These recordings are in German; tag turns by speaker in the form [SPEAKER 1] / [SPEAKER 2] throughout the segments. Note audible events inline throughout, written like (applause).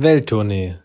[SPEAKER 1] Welttournee,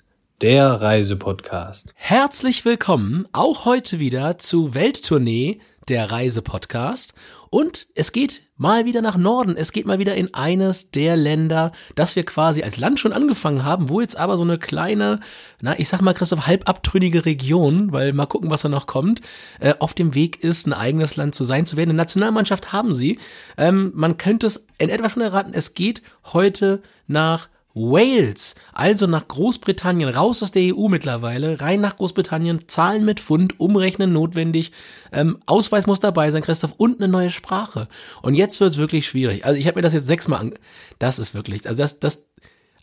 [SPEAKER 1] der Reisepodcast.
[SPEAKER 2] Herzlich willkommen auch heute wieder zu Welttournee, der Reisepodcast. Und es geht mal wieder nach Norden. Es geht mal wieder in eines der Länder, das wir quasi als Land schon angefangen haben, wo jetzt aber so eine kleine, na, ich sag mal, Christoph, halb abtrünnige Region, weil mal gucken, was da noch kommt, äh, auf dem Weg ist, ein eigenes Land zu sein, zu werden. Eine Nationalmannschaft haben sie. Ähm, man könnte es in etwa schon erraten, es geht heute nach Wales, also nach Großbritannien, raus aus der EU mittlerweile, rein nach Großbritannien, Zahlen mit Pfund, umrechnen notwendig, ähm, Ausweis muss dabei sein, Christoph, und eine neue Sprache. Und jetzt wird's wirklich schwierig. Also ich habe mir das jetzt sechsmal an... Das ist wirklich, also das, das,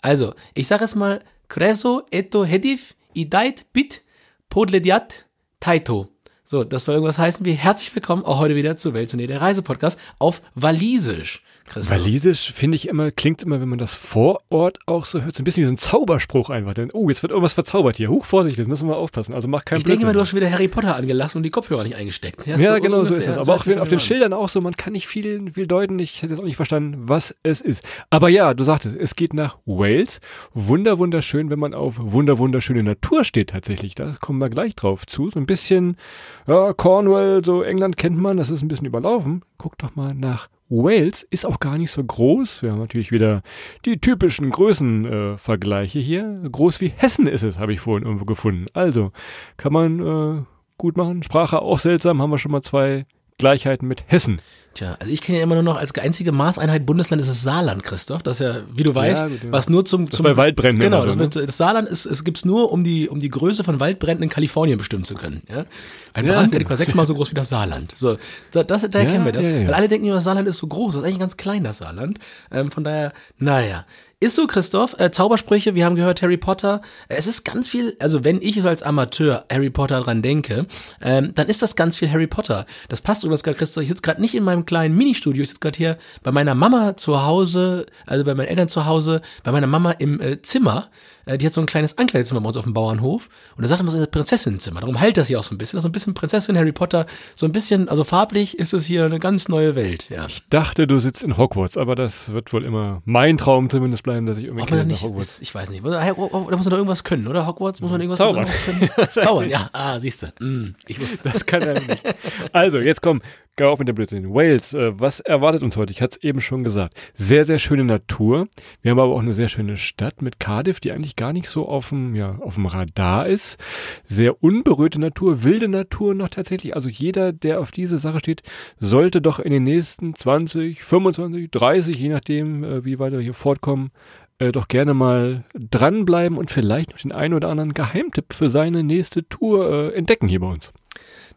[SPEAKER 2] also ich sage es mal, Creso eto hedif idait bit podlediat taito. So, das soll irgendwas heißen wie herzlich willkommen auch heute wieder zu Welttournee der Reisepodcast auf Walisisch.
[SPEAKER 3] Christoph. Walisisch finde ich immer, klingt immer, wenn man das vor Ort auch so hört, so ein bisschen wie so ein Zauberspruch einfach. Denn, oh, jetzt wird irgendwas verzaubert hier. Huch, Vorsicht, das müssen wir aufpassen. Also mach keinen
[SPEAKER 2] Ich denke mal, du hast schon wieder Harry Potter angelassen und die Kopfhörer nicht eingesteckt.
[SPEAKER 3] Ja, ja so genau ungefähr, so ist es. Aber auch auf den Schildern auch so, man kann nicht viel, viel deuten. Ich hätte jetzt auch nicht verstanden, was es ist. Aber ja, du sagtest, es geht nach Wales. Wunder, wunderschön, wenn man auf wunder, wunderschöne Natur steht tatsächlich. Da kommen wir gleich drauf zu. So ein bisschen, ja, Cornwall, so England kennt man, das ist ein bisschen überlaufen. Guck doch mal nach Wales ist auch gar nicht so groß. Wir haben natürlich wieder die typischen Größenvergleiche äh, hier. Groß wie Hessen ist es, habe ich vorhin irgendwo gefunden. Also kann man äh, gut machen. Sprache auch seltsam, haben wir schon mal zwei Gleichheiten mit Hessen.
[SPEAKER 2] Tja, also ich kenne ja immer nur noch als einzige Maßeinheit Bundesland ist es Saarland, Christoph. Das ist ja, wie du weißt, ja, gut, ja. was nur zum, zum
[SPEAKER 3] bei Waldbränden.
[SPEAKER 2] Genau, das, wird, das, Saarland ist, es gibt's nur, um die, um die Größe von Waldbränden in Kalifornien bestimmen zu können. Ja? Ein ja, Brand etwa sechsmal so groß wie das Saarland. So, das, das daher kennen wir das. Weil alle denken immer, das Saarland ist so groß. Das ist eigentlich ganz klein, das Saarland. Ähm, von daher, naja. Ist so, Christoph. Äh, Zaubersprüche, wir haben gehört, Harry Potter. Äh, es ist ganz viel, also wenn ich als Amateur Harry Potter dran denke, ähm, dann ist das ganz viel Harry Potter. Das passt übrigens gerade, Christoph. Ich sitze gerade nicht in meinem kleinen Ministudio, ich sitze gerade hier bei meiner Mama zu Hause, also bei meinen Eltern zu Hause, bei meiner Mama im äh, Zimmer. Äh, die hat so ein kleines Ankleidezimmer bei uns auf dem Bauernhof. Und da sagt man so ein Prinzessinnenzimmer. Darum heilt das hier auch so ein bisschen. Das ist so ein bisschen Prinzessin Harry Potter. So ein bisschen, also farblich ist es hier eine ganz neue Welt. Ja.
[SPEAKER 3] Ich dachte, du sitzt in Hogwarts, aber das wird wohl immer mein Traum zumindest bleiben, dass ich irgendwie
[SPEAKER 2] Kind nach Hogwarts. Ist, ich weiß nicht. Da muss man doch irgendwas können, oder? Hogwarts muss man irgendwas, Zaubern. können. (laughs) Zaubern, ja. Ah, siehst du. Mm,
[SPEAKER 3] ich wusste. Das kann er nicht. Also, jetzt komm. Geh auf mit dem Blödsinn. Wales, äh, was erwartet uns heute? Ich hatte es eben schon gesagt. Sehr, sehr schöne Natur. Wir haben aber auch eine sehr schöne Stadt mit Cardiff, die eigentlich gar nicht so auf dem, ja, auf dem Radar ist. Sehr unberührte Natur, wilde Natur noch tatsächlich. Also jeder, der auf diese Sache steht, sollte doch in den nächsten 20, 25, 30, je nachdem, äh, wie weit wir hier fortkommen, äh, doch gerne mal dranbleiben und vielleicht noch den einen oder anderen Geheimtipp für seine nächste Tour entdecken hier bei uns.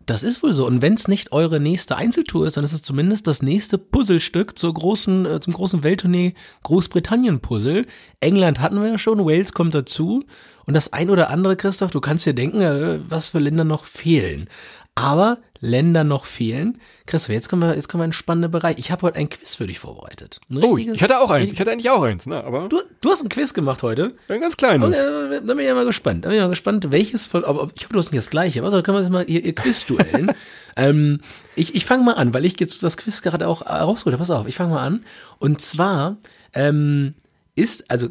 [SPEAKER 2] Das ist wohl so. Und wenn es nicht eure nächste Einzeltour ist, dann ist es zumindest das nächste Puzzlestück zur großen, äh, zum großen Welttournee Großbritannien-Puzzle. England hatten wir ja schon, Wales kommt dazu. Und das ein oder andere, Christoph, du kannst dir denken, äh, was für Länder noch fehlen. Aber Länder noch fehlen. Christoph, jetzt kommen wir, jetzt kommen wir in einen spannenden Bereich. Ich habe heute ein Quiz für dich vorbereitet.
[SPEAKER 3] oh, ich hatte auch eins. Ich hatte eigentlich auch eins, ne? Aber
[SPEAKER 2] du, du hast ein Quiz gemacht heute.
[SPEAKER 3] Ein ganz kleines.
[SPEAKER 2] Oh, äh, da bin ich ja mal gespannt. Da bin ich mal gespannt, welches von, aber ich hoffe, du hast nicht das gleiche. Was, können wir jetzt mal ihr, ihr Quiz duellen? (laughs) ähm, ich ich fange mal an, weil ich jetzt das Quiz gerade auch rausgeholt habe. Pass auf, ich fange mal an. Und zwar ähm, ist, also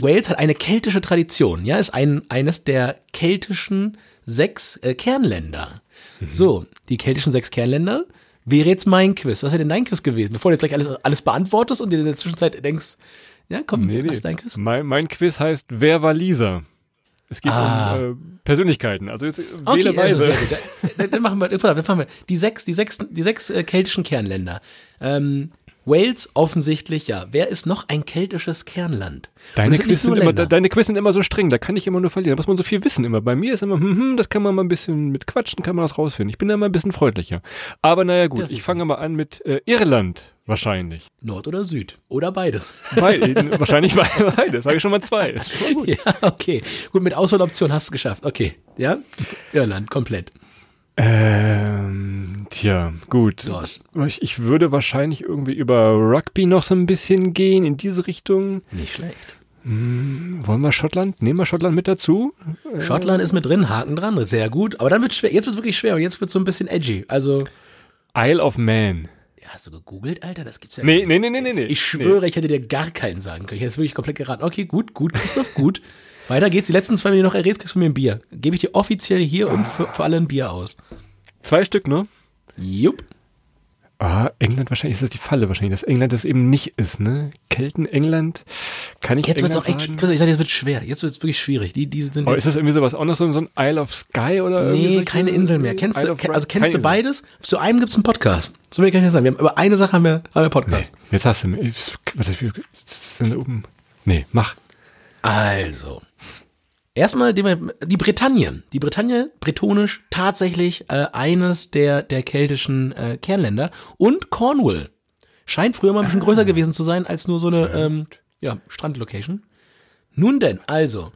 [SPEAKER 2] Wales hat eine keltische Tradition, ja, ist ein, eines der keltischen sechs äh, Kernländer. Mhm. So, die keltischen sechs Kernländer wäre jetzt mein Quiz. Was wäre denn dein Quiz gewesen? Bevor du jetzt gleich alles, alles beantwortest und dir in der Zwischenzeit denkst, ja, komm, nee, was ist dein Quiz?
[SPEAKER 3] Mein, mein Quiz heißt Wer war Lisa? Es geht ah. um äh, Persönlichkeiten. Also jetzt
[SPEAKER 2] okay, wähle Weise. Also dann, dann, machen wir, dann machen wir die sechs, die sechs, die sechs äh, keltischen Kernländer. Ähm, Wales offensichtlich ja. Wer ist noch ein keltisches Kernland?
[SPEAKER 3] Deine Quiz, sind immer, deine Quiz sind immer so streng, da kann ich immer nur verlieren. Da muss man so viel wissen immer. Bei mir ist immer, hm, hm, das kann man mal ein bisschen mit Quatschen, kann man das rausfinden. Ich bin da immer ein bisschen freundlicher. Aber naja, gut, ich fange mal an mit äh, Irland. Wahrscheinlich.
[SPEAKER 2] Nord oder Süd? Oder beides?
[SPEAKER 3] Beid, (laughs) wahrscheinlich beides. Sage ich schon mal zwei.
[SPEAKER 2] Ja, okay. Gut, mit Auswahloption hast du es geschafft. Okay. Ja? Irland, komplett.
[SPEAKER 3] Ähm, tja, gut. Ich, ich, würde wahrscheinlich irgendwie über Rugby noch so ein bisschen gehen in diese Richtung.
[SPEAKER 2] Nicht schlecht.
[SPEAKER 3] Hm, wollen wir Schottland? Nehmen wir Schottland mit dazu?
[SPEAKER 2] Schottland äh, ist mit drin, Haken dran, sehr gut. Aber dann wird schwer. Jetzt wird es wirklich schwer. Jetzt wird es so ein bisschen edgy. Also
[SPEAKER 3] Isle of Man.
[SPEAKER 2] Ja, Hast du gegoogelt, Alter? Das gibt's ja
[SPEAKER 3] Nee,
[SPEAKER 2] gar
[SPEAKER 3] nee, nee, nee, nee. nee.
[SPEAKER 2] Ich schwöre, ich hätte dir gar keinen sagen können. Ich hätte es wirklich komplett geraten. Okay, gut, gut, Christoph, gut. (laughs) Weiter geht's. Die letzten zwei, wenn du noch errätst, kriegst du mir ein Bier. Gebe ich dir offiziell hier und für, für alle ein Bier aus.
[SPEAKER 3] Zwei Stück, ne?
[SPEAKER 2] Jupp.
[SPEAKER 3] Ah, England, wahrscheinlich ist das die Falle, wahrscheinlich, dass England das eben nicht ist, ne? Kelten, England, kann ich
[SPEAKER 2] Jetzt wird's
[SPEAKER 3] England
[SPEAKER 2] auch echt? Christoph, ich sag es wird schwer. Jetzt wird's wirklich schwierig. Die, die sind jetzt,
[SPEAKER 3] ist das irgendwie sowas, auch noch so, ein Isle of Sky oder
[SPEAKER 2] nee, keine Insel mehr. Kennst du, also kennst du beides? Zu einem gibt's einen Podcast. So will ich gar nicht sagen. Wir haben, über eine Sache haben wir, haben wir Podcast.
[SPEAKER 3] Insel. Jetzt hast du mich. Was ist denn da oben? Nee, mach.
[SPEAKER 2] Also, erstmal die, Bretagne. Die Bretagne, bretonisch, tatsächlich äh, eines der, der keltischen äh, Kernländer. Und Cornwall. Scheint früher mal ein bisschen (laughs) größer gewesen zu sein als nur so eine ähm, ja, Strandlocation. Nun denn, also,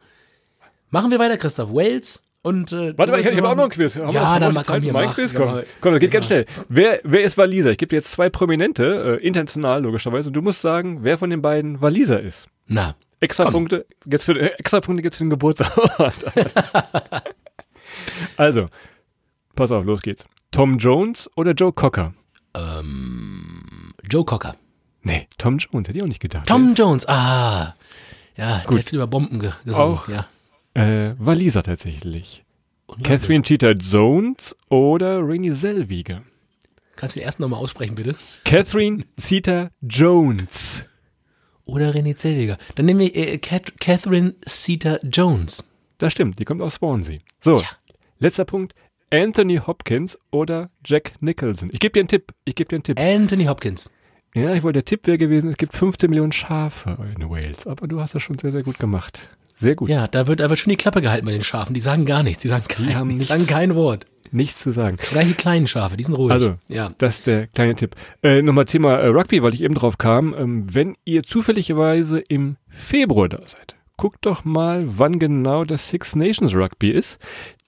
[SPEAKER 2] machen wir weiter, Christoph. Wales und äh,
[SPEAKER 3] Warte mal, ich, ich habe auch noch einen
[SPEAKER 2] machen-
[SPEAKER 3] Quiz. Haben
[SPEAKER 2] Ja, dann mal komm hier, mach.
[SPEAKER 3] Quiz,
[SPEAKER 2] Ja,
[SPEAKER 3] komm. komm, das geht ganz schnell. Wer, wer ist Waliser? Ich gebe dir jetzt zwei Prominente, äh, international logischerweise, und du musst sagen, wer von den beiden Waliser ist.
[SPEAKER 2] Na,
[SPEAKER 3] Extra
[SPEAKER 2] Komm.
[SPEAKER 3] Punkte gibt's für, äh, extra Punkte gibt's für den Geburtsort. (laughs) also, pass auf, los geht's. Tom Jones oder Joe Cocker?
[SPEAKER 2] Joe Cocker.
[SPEAKER 3] Nee, Tom Jones, hätte ich auch nicht gedacht.
[SPEAKER 2] Tom Jones, ah. Ja,
[SPEAKER 3] Gut.
[SPEAKER 2] der hat viel über Bomben ge gesungen.
[SPEAKER 3] Auch.
[SPEAKER 2] Ja.
[SPEAKER 3] Äh, Waliser tatsächlich. Catherine Cheetah Jones oder Renée Zellweger?
[SPEAKER 2] Kannst du den ersten nochmal aussprechen, bitte?
[SPEAKER 3] Catherine Zeta Jones.
[SPEAKER 2] Oder René Zellweger. Dann nehmen wir äh, Cat Catherine Zeta Jones.
[SPEAKER 3] Das stimmt, die kommt aus Swansea. So,
[SPEAKER 2] Ja.
[SPEAKER 3] letzter Punkt. Anthony Hopkins oder Jack Nicholson. Ich gebe dir einen Tipp. Ich gebe dir einen Tipp.
[SPEAKER 2] Anthony Hopkins.
[SPEAKER 3] Ja, ich wollte, der Tipp wäre gewesen, es gibt 15 Millionen Schafe in Wales. Aber du hast das schon sehr, sehr gut gemacht. Sehr gut.
[SPEAKER 2] Ja, da wird, da wird schon die Klappe gehalten bei den Schafen. Die sagen gar nichts. Die sagen kein, die
[SPEAKER 3] nichts.
[SPEAKER 2] sagen kein Wort.
[SPEAKER 3] Nichts zu sagen.
[SPEAKER 2] Sogar die kleinen Schafe, die sind ruhig.
[SPEAKER 3] Also,
[SPEAKER 2] ja.
[SPEAKER 3] das ist der kleine Tipp. Äh, Nochmal Thema äh, Rugby, weil ich eben drauf kam. Ähm, wenn ihr zufälligerweise im Februar da seid, guckt doch mal, wann genau das Six Nations Rugby ist.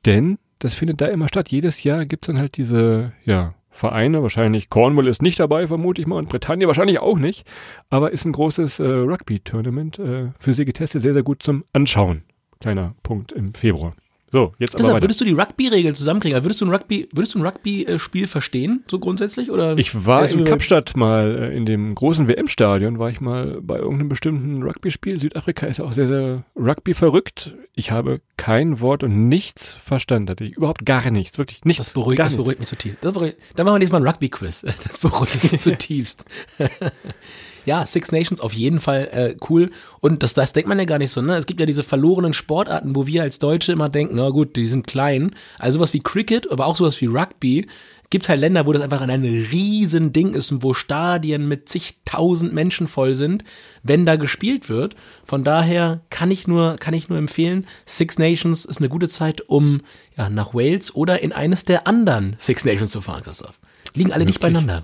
[SPEAKER 3] Denn das findet da immer statt. Jedes Jahr gibt's dann halt diese, ja, Vereine. Wahrscheinlich Cornwall ist nicht dabei, vermute ich mal, und Bretagne wahrscheinlich auch nicht. Aber ist ein großes äh, Rugby-Tournament äh, für sie getestet. Sehr, sehr gut zum Anschauen. Kleiner Punkt im Februar. So, jetzt aber
[SPEAKER 2] Deshalb,
[SPEAKER 3] weiter.
[SPEAKER 2] würdest du die Rugby-Regeln zusammenkriegen? Also Würdest du ein Rugby, würdest du ein Rugby-Spiel verstehen, so grundsätzlich? Oder?
[SPEAKER 3] Ich war in Kapstadt mal, äh, in dem großen WM-Stadion, war ich mal bei irgendeinem bestimmten Rugby-Spiel. Südafrika ist ja auch sehr, sehr Rugby verrückt. Ich habe kein Wort und nichts verstanden. Hatte ich überhaupt gar nichts, wirklich nichts.
[SPEAKER 2] Das beruhigt, das
[SPEAKER 3] nichts.
[SPEAKER 2] beruhigt mich zutiefst. Das beruhigt, dann machen wir nächstes Mal ein Rugby-Quiz. (laughs) Das beruhigt mich (laughs) zutiefst. (laughs) ja, Six Nations auf jeden Fall äh, cool. Und das, das denkt man ja gar nicht so. Ne? Es gibt ja diese verlorenen Sportarten, wo wir als Deutsche immer denken, na gut, die sind klein. Also sowas wie Cricket, aber auch sowas wie Rugby. Gibt halt Länder, wo das einfach ein riesen Ding ist und wo Stadien mit zigtausend Menschen voll sind, wenn da gespielt wird. Von daher kann ich nur, kann ich nur empfehlen, Six Nations ist eine gute Zeit, um ja, nach Wales oder in eines der anderen Six Nations zu fahren, Christoph. Liegen alle dicht
[SPEAKER 3] Wirklich?
[SPEAKER 2] beieinander.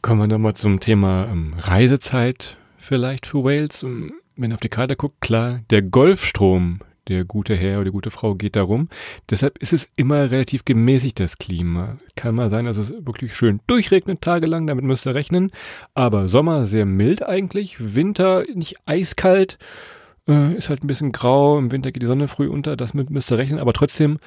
[SPEAKER 3] Kommen wir nochmal zum Thema ähm, Reisezeit vielleicht für Wales. Ähm, Wenn ihr auf die Karte guckt, klar, der Golfstrom, der gute Herr oder die gute Frau geht darum. Deshalb ist es immer relativ gemäßigtes Klima. Kann mal sein, dass es wirklich schön durchregnet tagelang, damit müsst ihr rechnen. Aber Sommer sehr mild eigentlich, Winter nicht eiskalt, äh, ist halt ein bisschen grau, im Winter geht die Sonne früh unter, das müsst ihr rechnen. Aber trotzdem,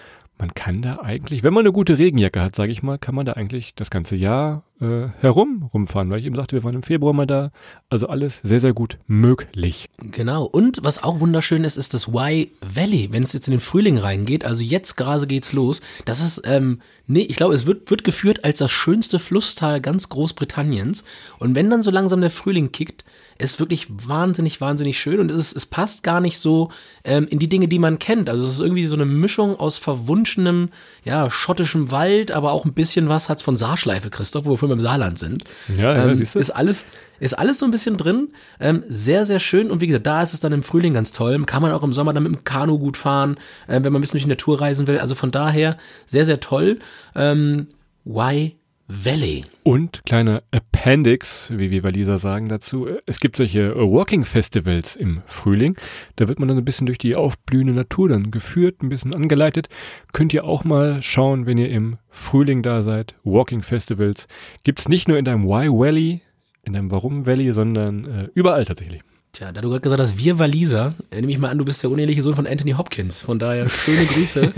[SPEAKER 3] man kann da eigentlich, wenn man eine gute Regenjacke hat, sage ich mal, kann man da eigentlich das ganze Jahr äh, herum rumfahren, weil ich eben sagte, wir waren im Februar mal da. Also alles sehr, sehr gut möglich.
[SPEAKER 2] Genau. Und was auch wunderschön ist, ist das Y Valley, wenn es jetzt in den Frühling reingeht. Also jetzt gerade geht's los. Das ist, ähm, nee, ich glaube, es wird, wird geführt als das schönste Flusstal ganz Großbritanniens. Und wenn dann so langsam der Frühling kickt, ist wirklich wahnsinnig, wahnsinnig schön. Und es, ist, es passt gar nicht so ähm, in die Dinge, die man kennt. Also es ist irgendwie so eine Mischung aus verwunschenem, ja, schottischem Wald, aber auch ein bisschen was hat's von Saarschleife, Christoph, wo wir vorhin im Saarland sind.
[SPEAKER 3] Ja, ja,
[SPEAKER 2] ähm,
[SPEAKER 3] siehst du?
[SPEAKER 2] ist alles, ist alles so ein bisschen drin. Ähm, sehr, sehr schön. Und wie gesagt, da ist es dann im Frühling ganz toll. Kann man auch im Sommer dann mit dem Kanu gut fahren, äh, wenn man ein bisschen durch die Natur reisen will. Also von daher sehr, sehr toll. Ähm, Y Valley.
[SPEAKER 3] Und kleiner Appendix, wie wir Waliser sagen dazu. Es gibt solche Walking Festivals im Frühling. Da wird man dann ein bisschen durch die aufblühende Natur dann geführt, ein bisschen angeleitet. Könnt ihr auch mal schauen, wenn ihr im Frühling da seid. Walking Festivals gibt's nicht nur in deinem Y Valley, in deinem Warum Valley, sondern äh, überall tatsächlich.
[SPEAKER 2] Tja, da du gerade gesagt hast, wir Waliser, äh, nehme ich mal an, du bist der uneheliche Sohn von Anthony Hopkins. Von daher schöne Grüße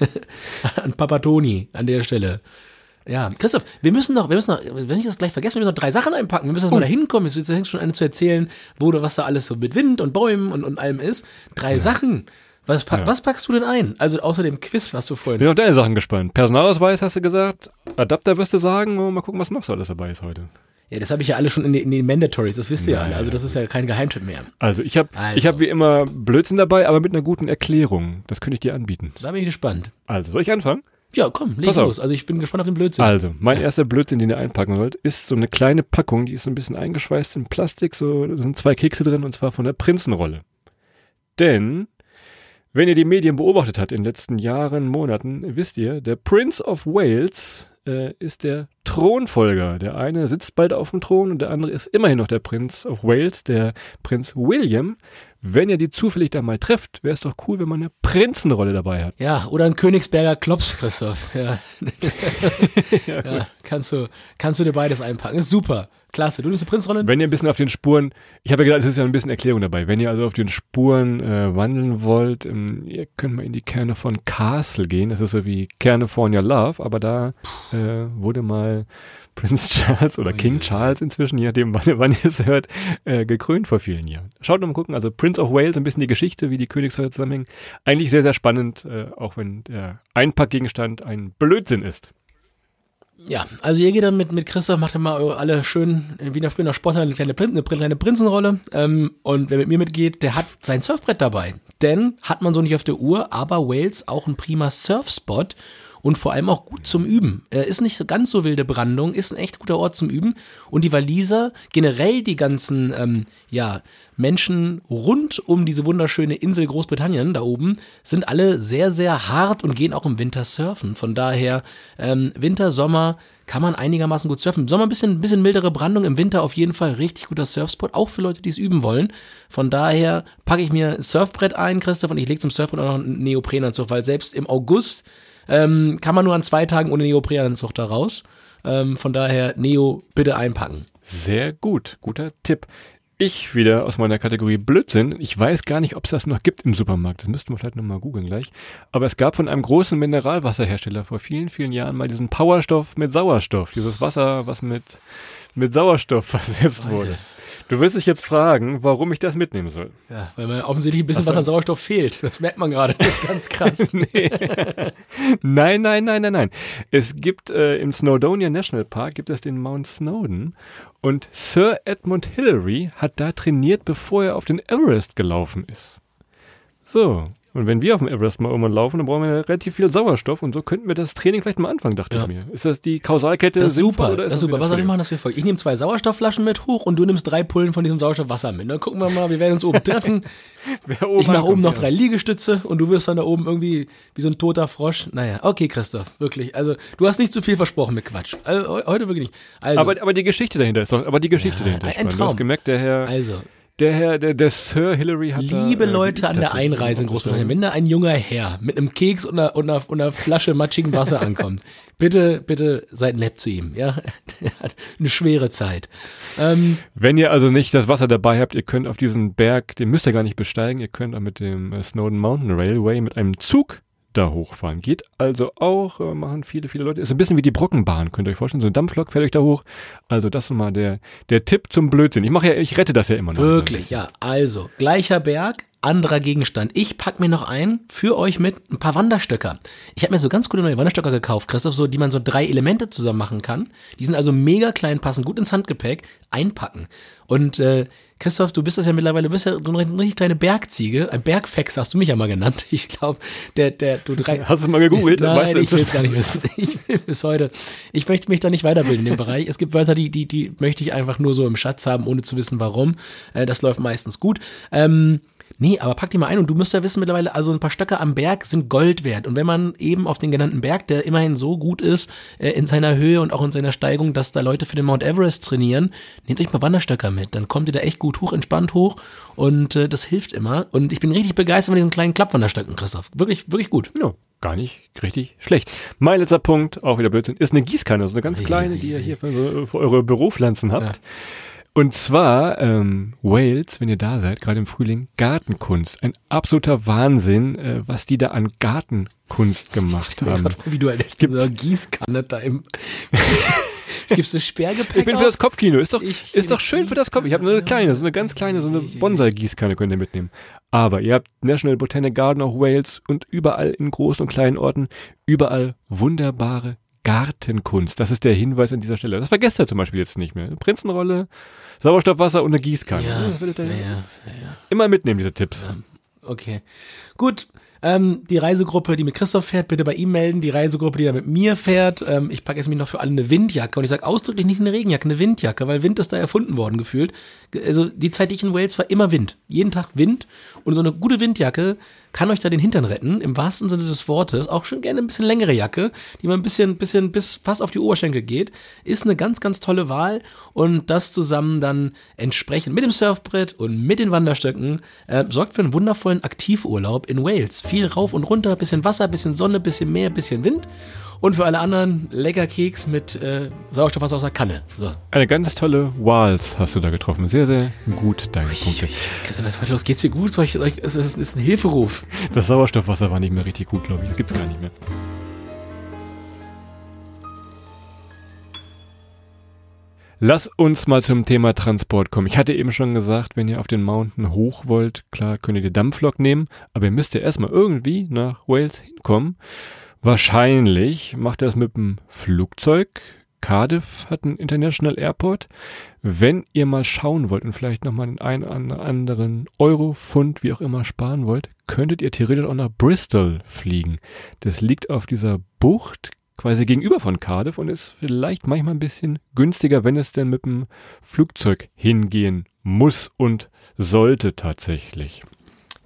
[SPEAKER 2] (laughs) (laughs) an Papa Toni an der Stelle. Ja, Christoph, wir müssen noch, wir müssen noch, wenn ich das gleich vergesse, wir müssen noch drei Sachen einpacken. Wir müssen erst mal da hinkommen. Jetzt fängst schon an zu erzählen, wo du, was da alles so mit Wind und Bäumen und, und allem ist. Drei Sachen. Was, pack,
[SPEAKER 3] Ja.
[SPEAKER 2] was packst du denn ein? Also außer dem Quiz, was du vorhin.
[SPEAKER 3] Bin auf deine Sachen gespannt. Personalausweis hast du gesagt. Adapter wirst du sagen. Und mal gucken, was noch so alles dabei ist heute.
[SPEAKER 2] Ja, das habe ich ja alle schon in, den- in den Mandatories, das wisst ihr ja alle. Also das ist ja kein Geheimtipp mehr.
[SPEAKER 3] Also ich habe
[SPEAKER 2] Also.
[SPEAKER 3] ich hab wie immer Blödsinn dabei, aber mit einer guten Erklärung. Das könnte ich dir anbieten.
[SPEAKER 2] Da bin ich gespannt.
[SPEAKER 3] Also, soll ich anfangen?
[SPEAKER 2] Ja, komm, leg
[SPEAKER 3] Pass auf.
[SPEAKER 2] los. Also ich bin gespannt auf den Blödsinn.
[SPEAKER 3] Also, mein erster Blödsinn, den ihr einpacken sollt, ist so eine kleine Packung, die ist so ein bisschen eingeschweißt in Plastik, so da sind zwei Kekse drin und zwar von der Prinzenrolle. Denn, wenn ihr die Medien beobachtet habt in den letzten Jahren, Monaten, wisst ihr, der Prince of Wales äh, ist der Thronfolger. Der eine sitzt bald auf dem Thron und der andere ist immerhin noch der Prinz of Wales, der Prinz William. Wenn ihr die zufällig da mal trefft, wäre es doch cool, wenn man eine Prinzenrolle dabei hat.
[SPEAKER 2] Ja, oder ein Königsberger Klops, Christoph. Ja. (laughs) (laughs) ja, kannst du, kannst du dir beides einpacken. Ist super. Klasse. Du nimmst eine Prinzrolle?
[SPEAKER 3] Wenn ihr ein bisschen auf den Spuren, ich habe ja gesagt, es ist ja ein bisschen Erklärung dabei. Wenn ihr also auf den Spuren äh, wandeln wollt, ähm, ihr könnt mal in die Kerne von Castle gehen. Das ist so wie California Love, aber da äh, wurde mal Prince (laughs) Charles oder King Charles inzwischen, je nachdem, wann, wann ihr es hört, äh, gekrönt vor vielen Jahren. Schaut mal gucken, also Prince of Wales, ein bisschen die Geschichte, wie die Königshäuser zusammenhängen. Eigentlich sehr, sehr spannend, äh, auch wenn der Einpackgegenstand ein Blödsinn ist.
[SPEAKER 2] Ja, also ihr geht dann mit, mit Christoph, macht dann mal alle schön, wie in der frühen Sportler, eine kleine, Prin eine kleine Prinzenrolle. Ähm, und wer mit mir mitgeht, der hat sein Surfbrett dabei. Denn hat man so nicht auf der Uhr, aber Wales auch ein prima Surfspot und vor allem auch gut zum Üben. Er ist nicht ganz so wilde Brandung, ist ein echt guter Ort zum Üben. Und die Waliser, generell die ganzen, ähm, ja, Menschen rund um diese wunderschöne Insel Großbritannien da oben sind alle sehr, sehr hart und gehen auch im Winter surfen. Von daher, ähm, Winter, Sommer kann man einigermaßen gut surfen. Im Sommer ein bisschen, bisschen mildere Brandung, im Winter auf jeden Fall richtig guter Surfspot, auch für Leute, die es üben wollen. Von daher packe ich mir ein Surfbrett ein, Christoph, und ich lege zum Surfbrett auch noch einen Neoprenanzug, weil selbst im August ähm, kann man nur an zwei Tagen ohne Neoprenanzug da raus. Ähm, von daher, Neo bitte einpacken.
[SPEAKER 3] Sehr gut, guter Tipp. Ich wieder aus meiner Kategorie Blödsinn. Ich weiß gar nicht, ob es das noch gibt im Supermarkt. Das müssten wir vielleicht nochmal googeln gleich. Aber es gab von einem großen Mineralwasserhersteller vor vielen, vielen Jahren mal diesen Powerstoff mit Sauerstoff. Dieses Wasser, was mit, mit Sauerstoff (laughs) versetzt wurde. Du wirst dich jetzt fragen, warum ich das mitnehmen soll.
[SPEAKER 2] Ja, weil mir offensichtlich ein bisschen was an Sauerstoff fehlt. Das merkt man gerade. (laughs) Ganz krass.
[SPEAKER 3] Nein, nein, nein, nein, nein. Es gibt äh, im Snowdonia National Park gibt es den Mount Snowdon und Sir Edmund Hillary hat da trainiert, bevor er auf den Everest gelaufen ist. So. Und wenn wir auf dem Everest mal irgendwann laufen, dann brauchen wir relativ viel Sauerstoff und so könnten wir das Training vielleicht mal anfangen, dachte
[SPEAKER 2] Ja.
[SPEAKER 3] ich mir. Ist das die Kausalkette
[SPEAKER 2] Das ist super. Das ist super. Was soll ich machen, dass wir folgen? Ich nehme zwei Sauerstoffflaschen mit hoch und du nimmst drei Pullen von diesem Sauerstoffwasser mit. Dann gucken wir mal, wir werden uns oben (laughs) treffen.
[SPEAKER 3] Wer oben
[SPEAKER 2] Ich mache oben noch
[SPEAKER 3] ja.
[SPEAKER 2] drei Liegestütze und du wirst dann da oben irgendwie wie so ein toter Frosch. Naja, okay, Christoph, wirklich. Also, du hast nicht zu viel versprochen mit Quatsch. Also, he- heute wirklich nicht. Also,
[SPEAKER 3] Aber, aber die Geschichte dahinter ist doch, aber die Geschichte
[SPEAKER 2] Ja,
[SPEAKER 3] dahinter ist
[SPEAKER 2] ein
[SPEAKER 3] spannend. Du
[SPEAKER 2] Traum.
[SPEAKER 3] hast gemerkt, der Herr,
[SPEAKER 2] also
[SPEAKER 3] der Herr, der, der Sir Hillary hat da,
[SPEAKER 2] liebe
[SPEAKER 3] äh,
[SPEAKER 2] Leute an der Einreise in Großbritannien, wenn da ein junger Herr mit einem Keks und einer, und einer, und einer Flasche matschigen Wasser (laughs) ankommt, bitte, bitte seid nett zu ihm. Ja, (laughs) Er hat eine schwere Zeit. Ähm,
[SPEAKER 3] Wenn ihr also nicht das Wasser dabei habt, ihr könnt auf diesen Berg, den müsst ihr gar nicht besteigen, ihr könnt auch mit dem äh, Snowden Mountain Railway mit einem Zug da hochfahren. Geht also auch, äh, machen viele, viele Leute. Ist ein bisschen wie die Brockenbahn, könnt ihr euch vorstellen. So ein Dampflok fährt euch da hoch. Also das ist mal der, der Tipp zum Blödsinn. Ich mache ja, ich rette das ja immer noch.
[SPEAKER 2] Wirklich, ja. Also, gleicher Berg, anderer Gegenstand. Ich pack mir noch ein für euch mit ein paar Wanderstöcker. Ich habe mir so ganz coole neue Wanderstöcker gekauft, Christoph, so, die man so drei Elemente zusammen machen kann. Die sind also mega klein, passen gut ins Handgepäck, einpacken. Und äh, Christoph, du bist das ja mittlerweile, du bist ja so eine richtig kleine Bergziege. Ein Bergfex hast du mich ja mal genannt. (laughs) Ich glaube, der, der, du drei. (laughs)
[SPEAKER 3] Hast du mal gegoogelt? Weißt
[SPEAKER 2] Nein,
[SPEAKER 3] du
[SPEAKER 2] ich will gar nicht wissen. (laughs) Ich will bis heute. Ich möchte mich da nicht weiterbilden in dem Bereich. Es gibt Wörter, die, die, die möchte ich einfach nur so im Schatz haben, ohne zu wissen, warum. Äh, das läuft meistens gut. Ähm, Nee, aber pack die mal ein und du musst ja wissen mittlerweile, also ein paar Stöcke am Berg sind Gold wert. Und wenn man eben auf den genannten Berg, der immerhin so gut ist, äh, in seiner Höhe und auch in seiner Steigung, dass da Leute für den Mount Everest trainieren, nehmt euch mal Wanderstöcker mit. Dann kommt ihr da echt gut hoch, entspannt hoch und äh, das hilft immer. Und ich bin richtig begeistert von diesen kleinen Klappwanderstöcken, Christoph. Wirklich, wirklich gut.
[SPEAKER 3] Ja, gar nicht richtig schlecht. Mein letzter Punkt, auch wieder Blödsinn, ist eine Gießkanne, so eine ganz kleine, die ihr hier für, für eure Büropflanzen habt. Und zwar ähm, Wales, wenn ihr da seid, gerade im Frühling, Gartenkunst. Ein absoluter Wahnsinn, äh, was die da an Gartenkunst gemacht haben.
[SPEAKER 2] Wie du halt echt so eine Gießkanne da im. (laughs) Gibst du Sperrgepäck
[SPEAKER 3] Ich bin für das Kopfkino. Ist doch,
[SPEAKER 2] Ich-
[SPEAKER 3] ist doch schön für das Kopf. Ich habe nur eine kleine, so eine ganz kleine, so eine Bonsai-Gießkanne könnt ihr mitnehmen. Aber ihr habt National Botanic Garden auch Wales und überall in großen und kleinen Orten, überall wunderbare Gartenkunst. Das ist der Hinweis an dieser Stelle. Das vergesst ihr zum Beispiel jetzt nicht mehr. Eine Prinzenrolle, Sauerstoffwasser und eine Gießkanne.
[SPEAKER 2] Ja, ja, ja.
[SPEAKER 3] Immer mitnehmen, diese Tipps.
[SPEAKER 2] Okay. Gut. Ähm, die Reisegruppe, die mit Christoph fährt, bitte bei ihm melden. Die Reisegruppe, die da mit mir fährt. Ähm, ich packe jetzt mich noch für alle eine Windjacke. Und ich sage ausdrücklich nicht eine Regenjacke, eine Windjacke, weil Wind ist da erfunden worden gefühlt. Ge- Also die Zeit, die ich in Wales war, immer Wind. Jeden Tag Wind. Und so eine gute Windjacke kann euch da den Hintern retten, im wahrsten Sinne des Wortes. Auch schon gerne ein bisschen längere Jacke, die mal ein bisschen, bisschen bis fast auf die Oberschenkel geht. Ist eine ganz, ganz tolle Wahl. Und das zusammen dann entsprechend mit dem Surfbrett und mit den Wanderstöcken äh, sorgt für einen wundervollen Aktivurlaub in Wales. Viel rauf und runter, bisschen Wasser, bisschen Sonne, bisschen Meer, bisschen Wind. Und für alle anderen lecker Keks mit äh, Sauerstoffwasser aus der Kanne. So.
[SPEAKER 3] Eine ganz tolle Wals hast du da getroffen. Sehr, sehr gut, deine Punkte.
[SPEAKER 2] Christoph, was war los? Geht's dir gut? Soll ich, soll ich, es ist, ist ein Hilferuf.
[SPEAKER 3] Das Sauerstoffwasser war nicht mehr richtig gut, glaube ich. Das gibt's gar nicht mehr. Lass uns mal zum Thema Transport kommen. Ich hatte eben schon gesagt, wenn ihr auf den Mountain hoch wollt, klar könnt ihr die Dampflok nehmen, aber ihr müsst ja erstmal irgendwie nach Wales hinkommen. Wahrscheinlich macht ihr das mit dem Flugzeug. Cardiff hat einen International Airport. Wenn ihr mal schauen wollt und vielleicht nochmal den einen oder anderen Euro, Pfund, wie auch immer sparen wollt, könntet ihr theoretisch auch nach Bristol fliegen. Das liegt auf dieser Bucht quasi gegenüber von Cardiff und ist vielleicht manchmal ein bisschen günstiger, wenn es denn mit dem Flugzeug hingehen muss und sollte tatsächlich.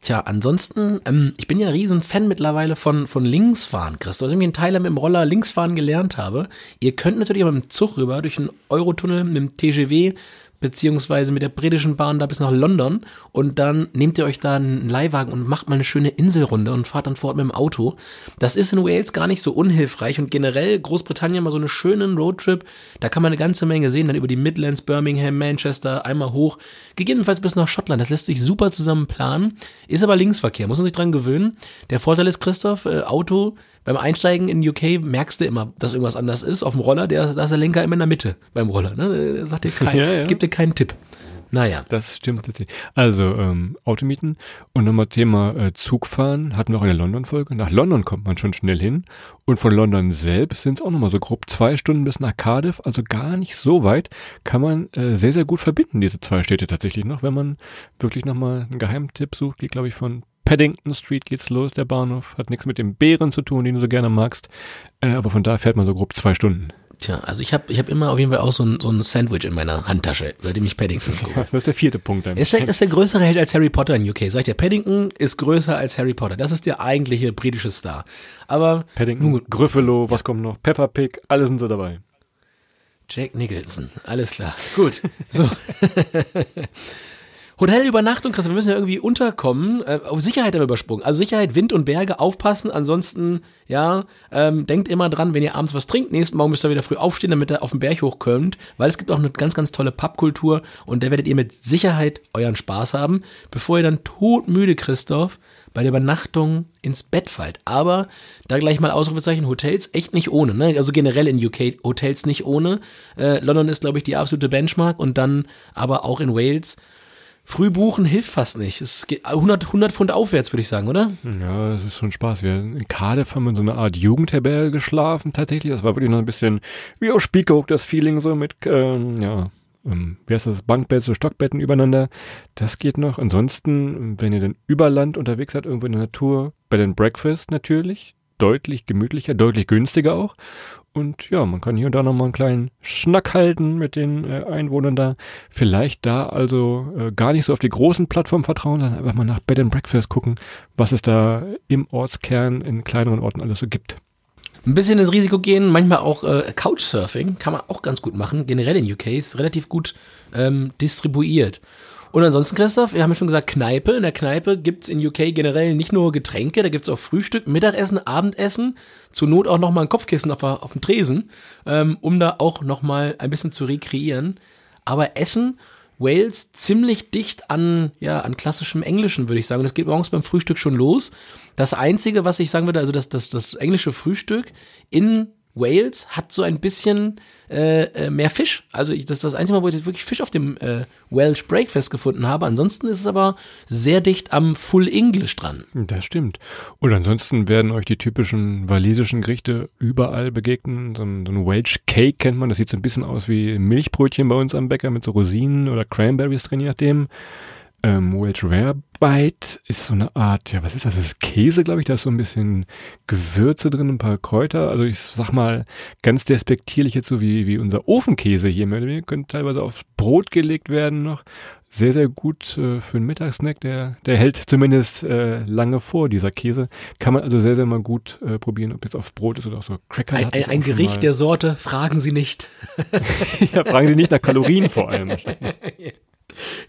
[SPEAKER 2] Tja, ansonsten, ähm, ich bin ja ein riesen Fan mittlerweile von, von Linksfahren, Christoph. Als ich in Thailand mit dem Roller Linksfahren gelernt habe, ihr könnt natürlich auch mit dem Zug rüber, durch den Eurotunnel, mit dem TGW, beziehungsweise mit der britischen Bahn da bis nach London und dann nehmt ihr euch da einen Leihwagen und macht mal eine schöne Inselrunde und fahrt dann fort mit dem Auto. Das ist in Wales gar nicht so unhilfreich und generell Großbritannien mal so einen schönen Roadtrip, da kann man eine ganze Menge sehen, dann über die Midlands, Birmingham, Manchester, einmal hoch, gegebenenfalls bis nach Schottland. Das lässt sich super zusammen planen, ist aber Linksverkehr, muss man sich dran gewöhnen. Der Vorteil ist, Christoph, äh, Auto, beim Einsteigen in UK merkst du immer, dass irgendwas anders ist. Auf dem Roller, der, da ist der Lenker immer in der Mitte beim Roller. Ne? Der sagt dir (laughs) kein,
[SPEAKER 3] Ja, ja.
[SPEAKER 2] gibt dir keinen Tipp. Naja.
[SPEAKER 3] Das stimmt tatsächlich. Also ähm, Automieten und nochmal Thema äh, Zugfahren hatten wir auch in der London-Folge. Nach London kommt man schon schnell hin und von London selbst sind es auch nochmal so grob zwei Stunden bis nach Cardiff, also gar nicht so weit. Kann man äh, sehr, sehr gut verbinden, diese zwei Städte tatsächlich noch. Wenn man wirklich nochmal einen Geheimtipp sucht, geht glaube ich von Paddington Street geht's los, der Bahnhof. Hat nichts mit dem Bären zu tun, den du so gerne magst. Äh, aber von da fährt man so grob zwei Stunden.
[SPEAKER 2] Tja, also ich habe ich hab immer auf jeden Fall auch so ein, so ein Sandwich in meiner Handtasche, seitdem ich Paddington gucke. (laughs)
[SPEAKER 3] Das ist der vierte Punkt. Dann.
[SPEAKER 2] Ist der, ist der größere Held als Harry Potter in UK. Sag ich dir, Paddington ist größer als Harry Potter. Das ist der eigentliche britische Star. Aber
[SPEAKER 3] Paddington, Gryffalo, was kommt noch? Peppa Pig, alle sind so dabei.
[SPEAKER 2] Jack Nicholson, alles klar. Gut, so. (laughs) (laughs) Hotelübernachtung, Chris, wir müssen ja irgendwie unterkommen. Äh, auf Sicherheit haben wir übersprungen. Also Sicherheit, Wind und Berge, aufpassen. Ansonsten, ja, ähm, denkt immer dran, wenn ihr abends was trinkt, nächsten Morgen müsst ihr wieder früh aufstehen, damit ihr auf den Berg hochkommt. Weil es gibt auch eine ganz, ganz tolle Pubkultur und da werdet ihr mit Sicherheit euren Spaß haben, bevor ihr dann todmüde, Christoph, bei der Übernachtung ins Bett fallt. Aber da gleich mal Ausrufezeichen, Hotels echt nicht ohne. Ne? Also generell in UK Hotels nicht ohne. Äh, London ist, glaube ich, die absolute Benchmark und dann aber auch in Wales. Früh buchen hilft fast nicht. Es geht 100, 100 Pfund aufwärts, würde ich sagen, oder?
[SPEAKER 3] Ja, es ist schon Spaß. Wir in Cardiff haben wir in so eine Art Jugendherberge geschlafen tatsächlich. Das war wirklich noch ein bisschen wie auf Spiekeroog das Feeling so mit, ähm, ja, ähm, wie heißt das, Bankbett, so Stockbetten übereinander. Das geht noch. Ansonsten, wenn ihr dann über Land unterwegs seid, irgendwo in der Natur, Bed and Breakfast natürlich. Deutlich gemütlicher, deutlich günstiger auch. Und ja, man kann hier und da nochmal einen kleinen Schnack halten mit den äh, Einwohnern da. Vielleicht da also äh, gar nicht so auf die großen Plattformen vertrauen, sondern einfach mal nach Bed and Breakfast gucken, was es da im Ortskern in kleineren Orten alles so gibt.
[SPEAKER 2] Ein bisschen ins Risiko gehen, manchmal auch äh, Couchsurfing, kann man auch ganz gut machen. Generell in UK ist relativ gut ähm, distribuiert. Und ansonsten, Christoph, wir haben ja schon gesagt, Kneipe. In der Kneipe gibt's in UK generell nicht nur Getränke, da gibt's auch Frühstück, Mittagessen, Abendessen, zur Not auch nochmal ein Kopfkissen auf, auf dem Tresen, ähm, um da auch nochmal ein bisschen zu rekreieren. Aber Essen Wales ziemlich dicht an, ja, an klassischem Englischen, würde ich sagen. Und es geht morgens beim Frühstück schon los. Das Einzige, was ich sagen würde, also das, das, das englische Frühstück in Wales hat so ein bisschen äh, äh, mehr Fisch. Also ich, das ist das einzige Mal, wo ich wirklich Fisch auf dem äh, Welsh Breakfast gefunden habe. Ansonsten ist es aber sehr dicht am Full English dran.
[SPEAKER 3] Das stimmt. Und ansonsten werden euch die typischen walisischen Gerichte überall begegnen. So ein, so ein Welsh Cake kennt man. Das sieht so ein bisschen aus wie Milchbrötchen bei uns am Bäcker mit so Rosinen oder Cranberries drin, je nachdem. Ähm, Welsh Rare Bite ist so eine Art, ja, was ist das? Das ist Käse, glaube ich. Da ist so ein bisschen Gewürze drin, ein paar Kräuter. Also ich sag mal ganz despektierlich jetzt so wie, wie unser Ofenkäse hier. Könnte teilweise aufs Brot gelegt werden noch. Sehr, sehr gut äh, für einen Mittagssnack. Der, der hält zumindest äh, lange vor, dieser Käse. Kann man also sehr, sehr mal gut äh, probieren, ob jetzt auf Brot ist oder auf so Cracker.
[SPEAKER 2] Ein, ein, ein Gericht der Sorte, fragen Sie nicht. (laughs)
[SPEAKER 3] ja, fragen Sie nicht nach Kalorien vor allem. (laughs)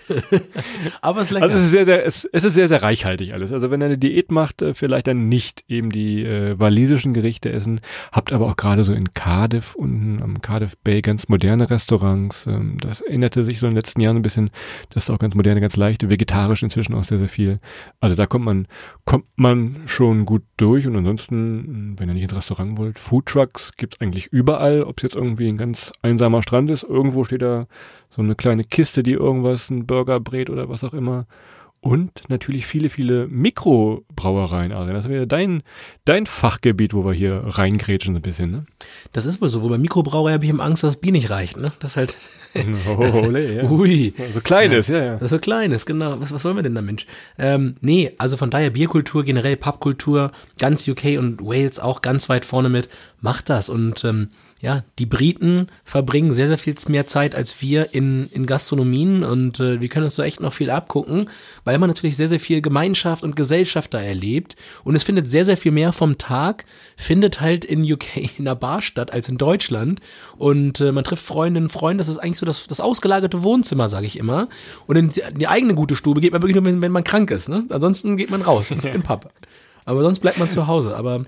[SPEAKER 3] (laughs) Aber es ist lecker. Also es ist sehr, sehr, es, es, ist sehr, sehr reichhaltig alles. Also wenn ihr eine Diät macht, äh, vielleicht dann nicht eben die äh, walisischen Gerichte essen. Habt aber auch gerade so in Cardiff unten am Cardiff Bay ganz moderne Restaurants. Ähm, das änderte sich so in den letzten Jahren ein bisschen. Das ist auch ganz moderne, ganz leichte, vegetarisch inzwischen auch sehr, sehr viel. Also da kommt man, kommt man schon gut durch. Und ansonsten, wenn ihr nicht ins Restaurant wollt, Foodtrucks gibt's eigentlich überall. Ob es jetzt irgendwie ein ganz einsamer Strand ist, irgendwo steht da so eine kleine Kiste, die irgendwas, ein Burger brät oder was auch immer. Und natürlich viele, viele Mikrobrauereien, Adrian. Das ist wieder dein, dein Fachgebiet, wo wir hier reingrätschen so ein bisschen, ne?
[SPEAKER 2] Das ist wohl so. Wo bei Mikrobrauerei habe ich immer Angst, dass das Bier nicht reicht, ne? Das ist halt.
[SPEAKER 3] Oh, (laughs) (laughs) das, ole, ja. Ui. So kleines, ja, ja.
[SPEAKER 2] Das ist so kleines, genau. Was, was sollen wir denn da, Mensch? Ähm, nee, also von daher Bierkultur, generell Pubkultur, ganz UK und Wales auch ganz weit vorne mit. Macht das. Und ähm, ja, die Briten verbringen sehr, sehr viel mehr Zeit als wir in, in Gastronomien und äh, wir können uns da echt noch viel abgucken, weil man natürlich sehr, sehr viel Gemeinschaft und Gesellschaft da erlebt und es findet sehr, sehr viel mehr vom Tag, findet halt in UK (laughs) in einer Bar statt als in Deutschland und äh, man trifft Freundinnen und Freunde, das ist eigentlich so das, das ausgelagerte Wohnzimmer, sage ich immer und in die eigene gute Stube geht man wirklich nur, wenn, wenn man krank ist, ne? ansonsten geht man raus (laughs) in den Pub, aber sonst bleibt man zu Hause, aber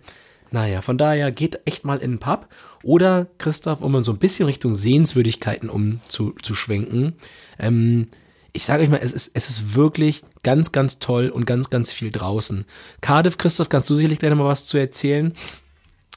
[SPEAKER 2] naja, von daher geht echt mal in den Pub. Oder, Christoph, um mal so ein bisschen Richtung Sehenswürdigkeiten umzuschwenken. Ähm, ich sage euch mal, es ist, es ist wirklich ganz, ganz toll und ganz, ganz viel draußen. Cardiff, Christoph, kannst du sicherlich gleich noch mal was zu erzählen.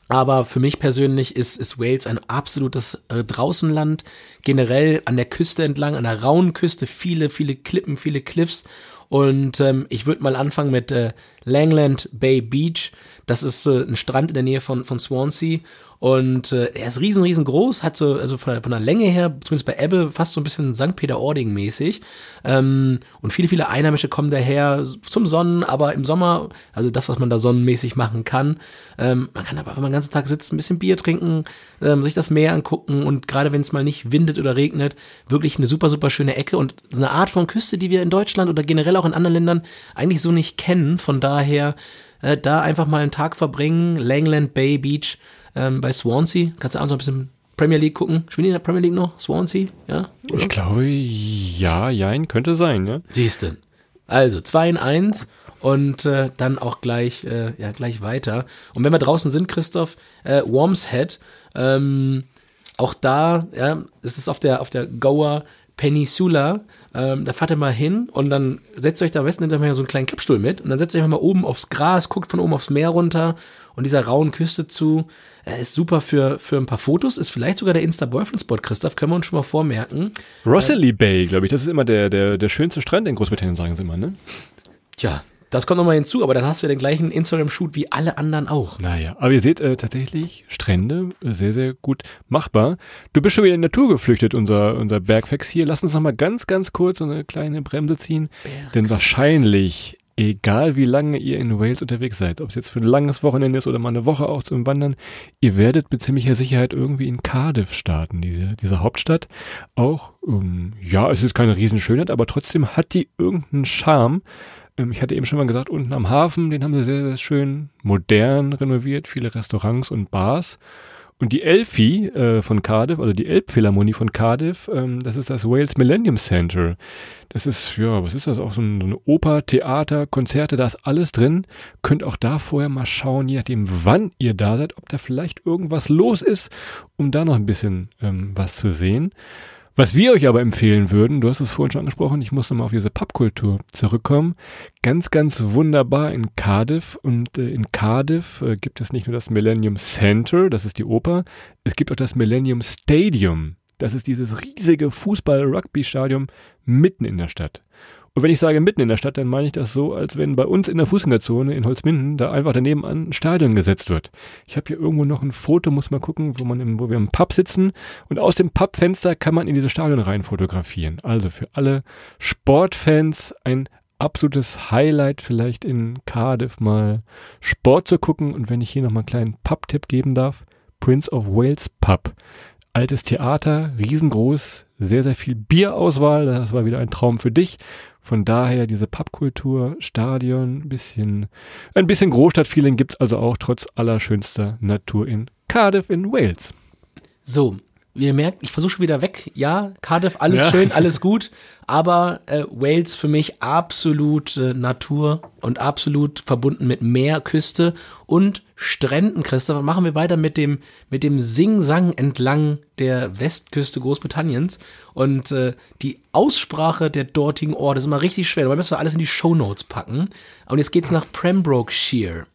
[SPEAKER 2] Aber für mich persönlich ist, ist Wales ein absolutes äh, Draußenland. Generell an der Küste entlang, an der rauen Küste, viele, viele Klippen, viele Cliffs. Und ähm, ich würde mal anfangen mit äh, Langland Bay Beach. Das ist äh, ein Strand in der Nähe von, von Swansea. Und äh, er ist riesen, riesengroß, hat so, also von der, von der Länge her, zumindest bei Ebbe, fast so ein bisschen St. Peter-Ording mäßig. Ähm, und viele, viele Einheimische kommen daher zum Sonnen, aber im Sommer, also das, was man da sonnenmäßig machen kann. Ähm, man kann aber, wenn man den ganzen Tag sitzt, ein bisschen Bier trinken, ähm, sich das Meer angucken und gerade wenn es mal nicht windet oder regnet, wirklich eine super, super schöne Ecke und eine Art von Küste, die wir in Deutschland oder generell auch in anderen Ländern eigentlich so nicht kennen. Von daher äh, da einfach mal einen Tag verbringen, Langland Bay Beach ähm, bei Swansea. Kannst du abends noch ein bisschen Premier League gucken? Spielen die in der Premier League noch? Swansea? Ja?
[SPEAKER 3] Oder? Ich glaube, ja, jein, könnte sein, ja.
[SPEAKER 2] Siehste. Also 2 in 1 und äh, dann auch gleich, äh, ja, gleich weiter. Und wenn wir draußen sind, Christoph, äh, Wormshead, ähm, auch da, ja, es ist auf der, auf der Goa Peninsula, ähm, da fahrt ihr mal hin und dann setzt euch da am besten hinterher so einen kleinen Klappstuhl mit und dann setzt ihr euch mal oben aufs Gras, guckt von oben aufs Meer runter und dieser rauen Küste zu. Äh, ist super für, für ein paar Fotos, ist vielleicht sogar der Insta-Boyfriend-Spot, Christoph, können wir uns schon mal vormerken.
[SPEAKER 3] Rossley äh, Bay, glaube ich, das ist immer der, der, der schönste Strand in Großbritannien, sagen sie immer, ne?
[SPEAKER 2] Tja, das kommt nochmal hinzu, aber dann hast du ja den gleichen Instagram-Shoot wie alle anderen auch.
[SPEAKER 3] Naja, aber ihr seht äh, tatsächlich Strände äh, sehr, sehr gut machbar. Du bist schon wieder in die Natur geflüchtet, unser, unser Bergfex hier. Lass uns nochmal ganz, ganz kurz eine kleine Bremse ziehen. Bergfex. Denn wahrscheinlich egal wie lange ihr in Wales unterwegs seid, ob es jetzt für ein langes Wochenende ist oder mal eine Woche auch zum Wandern, ihr werdet mit ziemlicher Sicherheit irgendwie in Cardiff starten, diese, diese Hauptstadt. Auch, ähm, ja, es ist keine Riesenschönheit, aber trotzdem hat die irgendeinen Charme. Ähm, ich hatte eben schon mal gesagt, unten am Hafen, den haben sie sehr, sehr schön modern renoviert, viele Restaurants und Bars. Und die Elfi äh, von Cardiff, oder die Elbphilharmonie von Cardiff, ähm, das ist das Wales Millennium Center. Das ist, ja, was ist das? Auch so, ein, so eine Oper, Theater, Konzerte, da ist alles drin. Könnt auch da vorher mal schauen, je nachdem, wann ihr da seid, ob da vielleicht irgendwas los ist, um da noch ein bisschen ähm, was zu sehen. Was wir euch aber empfehlen würden, du hast es vorhin schon angesprochen, ich muss nochmal auf diese Pappkultur zurückkommen. Ganz, ganz wunderbar in Cardiff. Und äh, in Cardiff äh, gibt es nicht nur das Millennium Center, das ist die Oper, es gibt auch das Millennium Stadium. Das ist dieses riesige Fußball-Rugby-Stadion mitten in der Stadt. Und wenn ich sage mitten in der Stadt, dann meine ich das so, als wenn bei uns in der Fußgängerzone in Holzminden da einfach daneben ein Stadion gesetzt wird. Ich habe hier irgendwo noch ein Foto, muss mal gucken, wo, man im, wo wir im Pub sitzen. Und aus dem Pubfenster kann man in dieses Stadion rein fotografieren. Also für alle Sportfans ein absolutes Highlight vielleicht in Cardiff mal Sport zu gucken. Und wenn ich hier nochmal einen kleinen Pub-Tipp geben darf, Prince of Wales Pub altes Theater, riesengroß, sehr, sehr viel Bierauswahl. Das war wieder ein Traum für dich. Von daher diese Pubkultur, Stadion, ein bisschen, ein bisschen Großstadtfeeling gibt's also auch trotz allerschönster Natur in Cardiff in Wales.
[SPEAKER 2] So, ihr merkt, ich versuche schon wieder weg. Ja, Cardiff, alles ja. schön, alles gut. Aber äh, Wales für mich absolut äh, Natur und absolut verbunden mit Meer, Küste und Stränden. Christopher, machen wir weiter mit dem, mit dem Sing-Sang entlang der Westküste Großbritanniens. Und äh, die Aussprache der dortigen Orte ist immer richtig schwer. Da müssen wir alles in die Shownotes packen. Und jetzt geht's nach Pembrokeshire.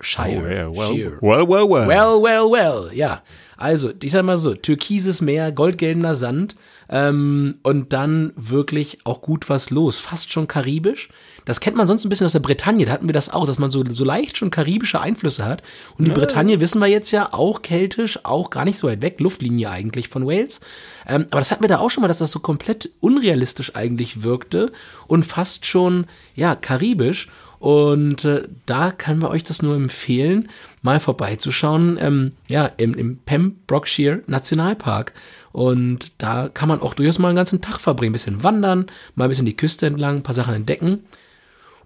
[SPEAKER 2] Shire. Oh, yeah. well, Shire. well, well, well. Well, well, well. Ja. Also, ich sag mal so, türkises Meer, goldgelbener Sand ähm, und dann wirklich auch gut was los. Fast schon karibisch. Das kennt man sonst ein bisschen aus der Bretagne, da hatten wir das auch, dass man so, so leicht schon karibische Einflüsse hat. Und die ja. Bretagne wissen wir jetzt ja auch keltisch, auch gar nicht so weit weg, Luftlinie eigentlich von Wales. Ähm, aber das hatten wir da auch schon mal, dass das so komplett unrealistisch eigentlich wirkte und fast schon, ja, karibisch. Und äh, da kann man euch das nur empfehlen, mal vorbeizuschauen, ähm, ja, im, im Pembrokeshire Nationalpark. Und da kann man auch durchaus mal einen ganzen Tag verbringen, ein bisschen wandern, mal ein bisschen die Küste entlang, ein paar Sachen entdecken.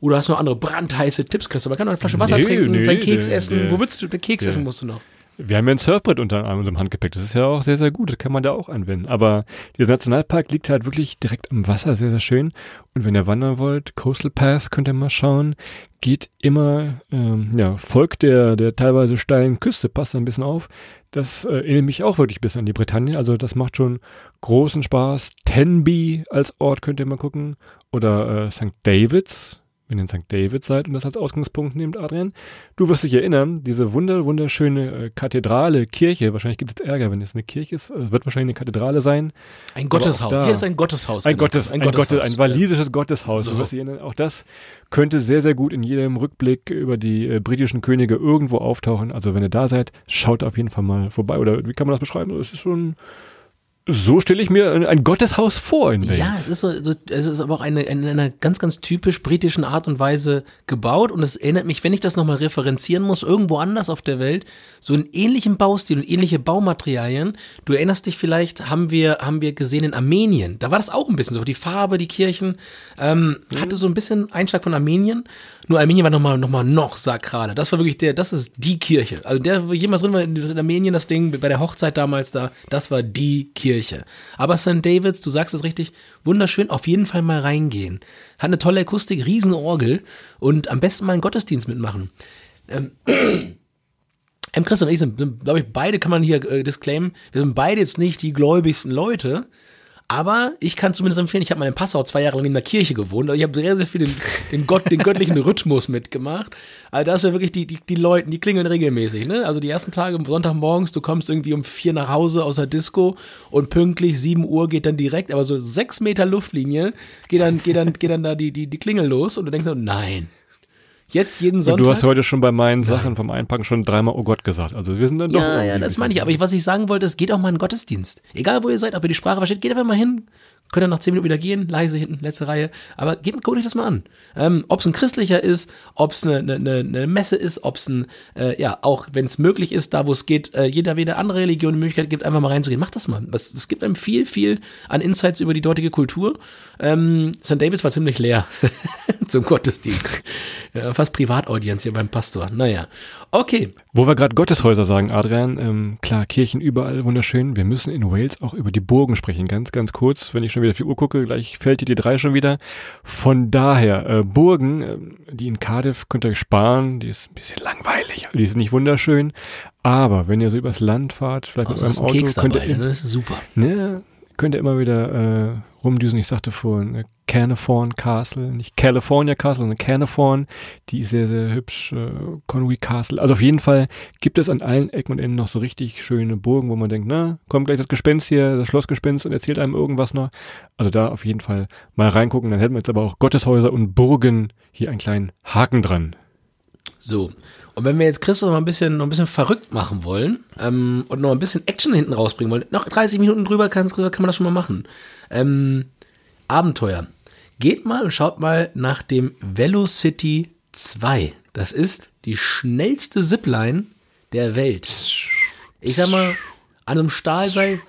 [SPEAKER 2] Oder hast du noch andere brandheiße Tipps, Chris? Man kann noch eine Flasche Wasser nee, trinken, nee, seinen Keks nee, essen. Wo willst du den Keks essen musst du noch?
[SPEAKER 3] Wir haben ja ein Surfbrett unter unserem Handgepäck. Das ist ja auch sehr, sehr gut. Das kann man da auch anwenden. Aber dieser Nationalpark liegt halt wirklich direkt am Wasser. Sehr, sehr schön. Und wenn ihr wandern wollt, Coastal Path könnt ihr mal schauen. Geht immer, ähm, ja, folgt der, der teilweise steilen Küste. Passt ein bisschen auf. Das äh, erinnert mich auch wirklich bis an die Bretagne. Also das macht schon großen Spaß. Tenby als Ort könnt ihr mal gucken. Oder äh, St. David's wenn ihr in St. David seid und das als Ausgangspunkt nehmt, Adrian. Du wirst dich erinnern, diese wunder, wunderschöne äh, Kathedrale, Kirche, wahrscheinlich gibt es Ärger, wenn es eine Kirche ist, es wird wahrscheinlich eine Kathedrale sein.
[SPEAKER 2] Ein Gotteshaus. Hier ist ein Gotteshaus.
[SPEAKER 3] Ein, Gottes, ein, ein, Gotteshaus. Gottes, ein walisisches Gotteshaus. So. Du wirst dich erinnern, auch das könnte sehr, sehr gut in jedem Rückblick über die äh, britischen Könige irgendwo auftauchen. Also wenn ihr da seid, schaut auf jeden Fall mal vorbei. Oder wie kann man das beschreiben? Es ist schon so stelle ich mir ein Gotteshaus vor in Wales.
[SPEAKER 2] Ja, es ist so, es ist aber auch eine, in einer ganz, ganz typisch britischen Art und Weise gebaut und es erinnert mich, wenn ich das nochmal referenzieren muss, irgendwo anders auf der Welt, so einen ähnlichen Baustil und ähnliche Baumaterialien. Du erinnerst dich vielleicht, haben wir, haben wir gesehen in Armenien. Da war das auch ein bisschen so. Die Farbe, die Kirchen, ähm, mhm. hatte so ein bisschen Einschlag von Armenien. Nur Armenien war nochmal, noch mal noch sakraler. Das war wirklich der, das ist die Kirche. Also der, wo jemals drin war in Armenien, das Ding, bei der Hochzeit damals da, das war die Kirche. Aber St. Davids, du sagst es richtig, wunderschön, auf jeden Fall mal reingehen. Hat eine tolle Akustik, Riesenorgel und am besten mal einen Gottesdienst mitmachen. Ähm, M. Christian und ich sind, sind glaube ich, beide kann man hier äh, disclaimen, wir sind beide jetzt nicht die gläubigsten Leute, aber ich kann zumindest empfehlen, ich habe mal in Passau zwei Jahre lang in der Kirche gewohnt. Ich habe sehr, sehr viel den, den, Gott, den göttlichen (laughs) Rhythmus mitgemacht. Also da ist ja wirklich die, die, die Leute, die klingeln regelmäßig. Ne? Also die ersten Tage, Sonntagmorgens, du kommst irgendwie um vier nach Hause aus der Disco und pünktlich sieben Uhr geht dann direkt, aber so sechs Meter Luftlinie geht dann, geht dann, geht dann da die, die, die Klingel los und du denkst so, nein, Jetzt jeden Sonntag.
[SPEAKER 3] Und du hast heute schon bei meinen. Sachen vom Einpacken schon dreimal Oh Gott gesagt. Also wir sind dann doch.
[SPEAKER 2] Ja, ja, das meine ich. Aber ich, was ich sagen wollte, es geht auch mal in den Gottesdienst. Egal wo ihr seid, ob ihr die Sprache versteht, geht einfach mal hin, Könnt ihr nach zehn Minuten wieder gehen, leise hinten, letzte Reihe. Aber gebt, guckt euch das mal an. Ähm, ob es ein christlicher ist, ob es eine, eine, eine Messe ist, ob es ein, äh, ja, auch wenn es möglich ist, da wo es geht, äh, jeder wieder andere Religion die Möglichkeit gibt, einfach mal reinzugehen. Macht das mal. Es gibt einem viel, viel an Insights über die dortige Kultur. Ähm, St. Davids war ziemlich leer (laughs) zum Gottesdienst. Ja, fast Privataudienz hier beim Pastor. Naja. Okay.
[SPEAKER 3] Wo wir gerade Gotteshäuser sagen, Adrian, ähm, klar, Kirchen überall wunderschön. Wir müssen in Wales auch über die Burgen sprechen. Ganz, ganz kurz, wenn ich schon wieder auf die Uhr gucke, gleich fällt dir die drei schon wieder. Von daher, äh, Burgen, äh, die in Cardiff könnt ihr euch sparen, die ist ein bisschen langweilig, die ist nicht wunderschön. Aber wenn ihr so übers Land fahrt, vielleicht
[SPEAKER 2] mit eurem Auto, Keks könnt dabei, ihr, ne? das ist super.
[SPEAKER 3] Ne, könnt ihr immer wieder äh, rumdüsen. Ich sagte vorhin, äh, Caernarfon Castle, nicht California Castle, sondern Caernarfon. Die ist sehr, sehr hübsch. Äh, Conwy Castle. Also auf jeden Fall gibt es an allen Ecken und Enden noch so richtig schöne Burgen, wo man denkt, na, kommt gleich das Gespenst hier, das Schlossgespenst und erzählt einem irgendwas noch. Also da auf jeden Fall mal reingucken. Dann hätten wir jetzt aber auch Gotteshäuser und Burgen hier einen kleinen Haken dran.
[SPEAKER 2] So. Und wenn wir jetzt Christoph noch ein bisschen, noch ein bisschen verrückt machen wollen ähm, und noch ein bisschen Action hinten rausbringen wollen, noch 30 Minuten drüber kann, kann man das schon mal machen. Ähm, Abenteuer. Geht mal und schaut mal nach dem Velocity 2. Das ist die schnellste Zipline der Welt. Ich sag mal, an einem Stahlseil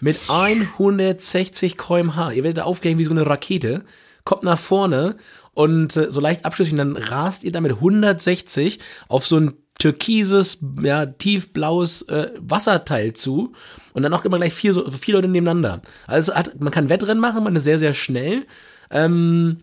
[SPEAKER 2] mit 160 kmh. Ihr werdet aufgehängt wie so eine Rakete, kommt nach vorne und äh, so leicht abschließend, und dann rast ihr damit 160 auf so ein türkises, ja, tiefblaues äh, Wasserteil zu und dann auch immer gleich vier, so, vier Leute nebeneinander. Also hat, man kann Wettrennen machen, man ist sehr, sehr schnell. Ähm,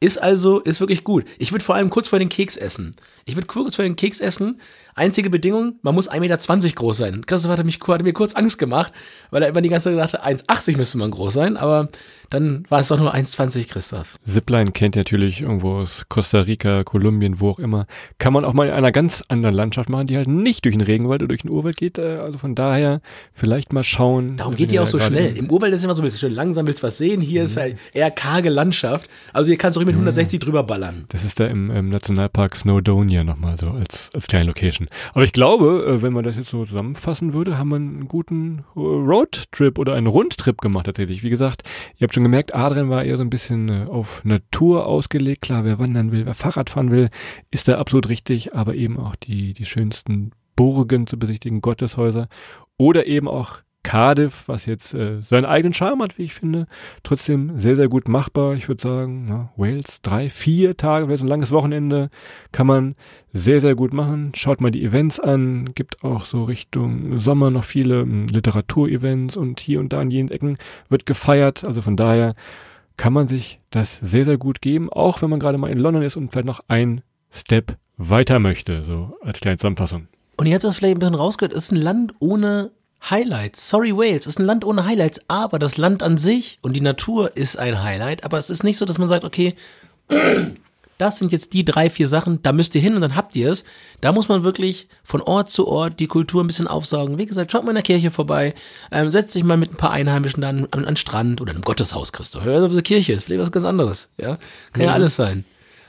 [SPEAKER 2] ist also, ist wirklich gut. Ich würde vor allem kurz vor den Keks essen. Ich würde kurz vor den Keks essen. Einzige Bedingung, man muss 1,20 Meter groß sein. Christoph hatte, mich, hatte mir kurz Angst gemacht, weil er immer die ganze Zeit hat, 1,80 müsste man groß sein, aber dann war es doch nur 1,20, Christoph.
[SPEAKER 3] Zipline kennt ihr natürlich irgendwo aus Costa Rica, Kolumbien, wo auch immer. Kann man auch mal in einer ganz anderen Landschaft machen, die halt nicht durch den Regenwald oder durch den Urwald geht. Äh, also von daher vielleicht mal schauen.
[SPEAKER 2] Darum geht die auch so schnell. Im Urwald ist es immer so, willst du schön langsam, willst was sehen. Hier mhm. ist halt eher karge Landschaft. Also hier kannst du mit 160 mhm. drüber ballern.
[SPEAKER 3] Das ist da im, im Nationalpark Snowdonia nochmal so als, als kleine Location. Aber ich glaube, äh, wenn man das jetzt so zusammenfassen würde, haben wir einen guten äh, Roadtrip oder einen Rundtrip gemacht tatsächlich. Wie gesagt, ihr habt schon gemerkt, Adrian war eher so ein bisschen äh, auf Natur ausgelegt. Klar, wer wandern will, wer Fahrrad fahren will, ist da absolut richtig, aber eben auch die, die schönsten Burgen zu besichtigen, Gotteshäuser oder eben auch Cardiff, was jetzt äh, seinen eigenen Charme hat, wie ich finde. Trotzdem sehr, sehr gut machbar. Ich würde sagen, na, Wales, drei, vier Tage, vielleicht ein langes Wochenende, kann man sehr, sehr gut machen. Schaut mal die Events an. Gibt auch so Richtung Sommer noch viele hm, Literaturevents und hier und da in jenen Ecken wird gefeiert. Also von daher kann man sich das sehr, sehr gut geben, auch wenn man gerade mal in London ist und vielleicht noch ein Step weiter möchte, so als kleine Zusammenfassung.
[SPEAKER 2] Und ihr habt das vielleicht ein bisschen rausgehört, ist ein Land ohne Highlights. Sorry Wales ist ein Land ohne Highlights, aber das Land an sich und die Natur ist ein Highlight. Aber es ist nicht so, dass man sagt, okay, (clears throat) das sind jetzt die drei, vier Sachen, da müsst ihr hin und dann habt ihr es. Da muss man wirklich von Ort zu Ort die Kultur ein bisschen aufsaugen. Wie gesagt, schaut mal in der Kirche vorbei, ähm, setzt sich mal mit ein paar Einheimischen dann an, an Strand oder im Gotteshaus, Christoph. Hör auf diese Kirche, ist vielleicht was ganz anderes. Ja, kann ja, ja alles sein.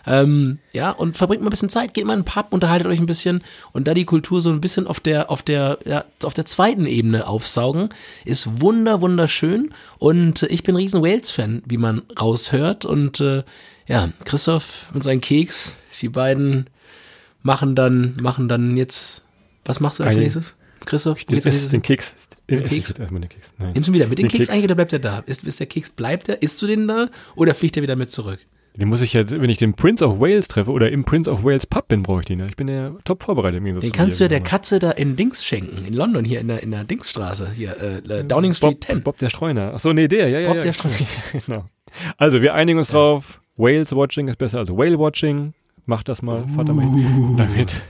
[SPEAKER 2] Ähm, ja, und verbringt mal ein bisschen Zeit, geht mal in den Pub, unterhaltet euch ein bisschen und da die Kultur so ein bisschen auf der, auf der, ja, auf der zweiten Ebene aufsaugen, ist wunder, wunderschön und ich bin ein riesen Wales-Fan, wie man raushört und äh, ja, Christoph und sein Keks, die beiden machen dann, machen dann jetzt, was machst du als Eine, nächstes? Christoph,
[SPEAKER 3] den, ist, den Keks.
[SPEAKER 2] Den Keks? Erstmal den Keks. Nein. Nimmst du wieder mit den, den Keks, Keks eigentlich oder bleibt er da? Ist, ist der Keks, bleibt er? Isst du den da oder fliegt er wieder mit zurück?
[SPEAKER 3] Den muss ich ja, wenn ich den Prince of Wales treffe oder im Prince of Wales Pub bin, brauche ich den. Ich bin ja top vorbereitet.
[SPEAKER 2] Den kannst du ja der Katze da in Dings schenken, in London, hier in der, in der Dingsstraße, hier, äh, Downing Street
[SPEAKER 3] Bob,
[SPEAKER 2] 10.
[SPEAKER 3] Bob der Streuner. Achso, nee, der, ja, ja.
[SPEAKER 2] Bob
[SPEAKER 3] ja,
[SPEAKER 2] der Streuner. (laughs)
[SPEAKER 3] genau. Also, wir einigen uns ja. drauf. Wales Watching ist besser als Whale Watching. Mach das mal, uh. fahrt da mal hin. Damit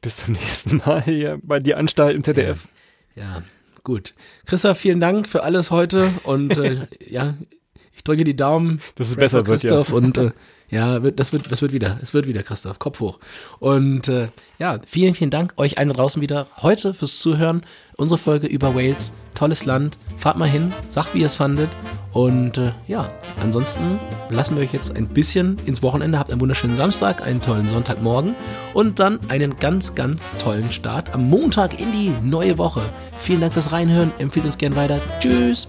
[SPEAKER 3] bis zum nächsten Mal hier bei dir Anstalt im ZDF.
[SPEAKER 2] Ja. ja. Gut. Christoph, vielen Dank für alles heute und äh, (laughs) ja, ich drücke die Daumen.
[SPEAKER 3] Das ist besser,
[SPEAKER 2] Christoph wird, ja. und äh, ja, das wird, das wird wieder, es wird wieder, Christoph, Kopf hoch. Und äh, ja, vielen, vielen Dank euch allen draußen wieder heute fürs Zuhören. Unsere Folge über Wales, tolles Land. Fahrt mal hin, sagt, wie ihr es fandet. Und äh, ja, ansonsten lassen wir euch jetzt ein bisschen ins Wochenende. Habt einen wunderschönen Samstag, einen tollen Sonntagmorgen und dann einen ganz, ganz tollen Start am Montag in die neue Woche. Vielen Dank fürs Reinhören. Empfehlt uns gern weiter. Tschüss.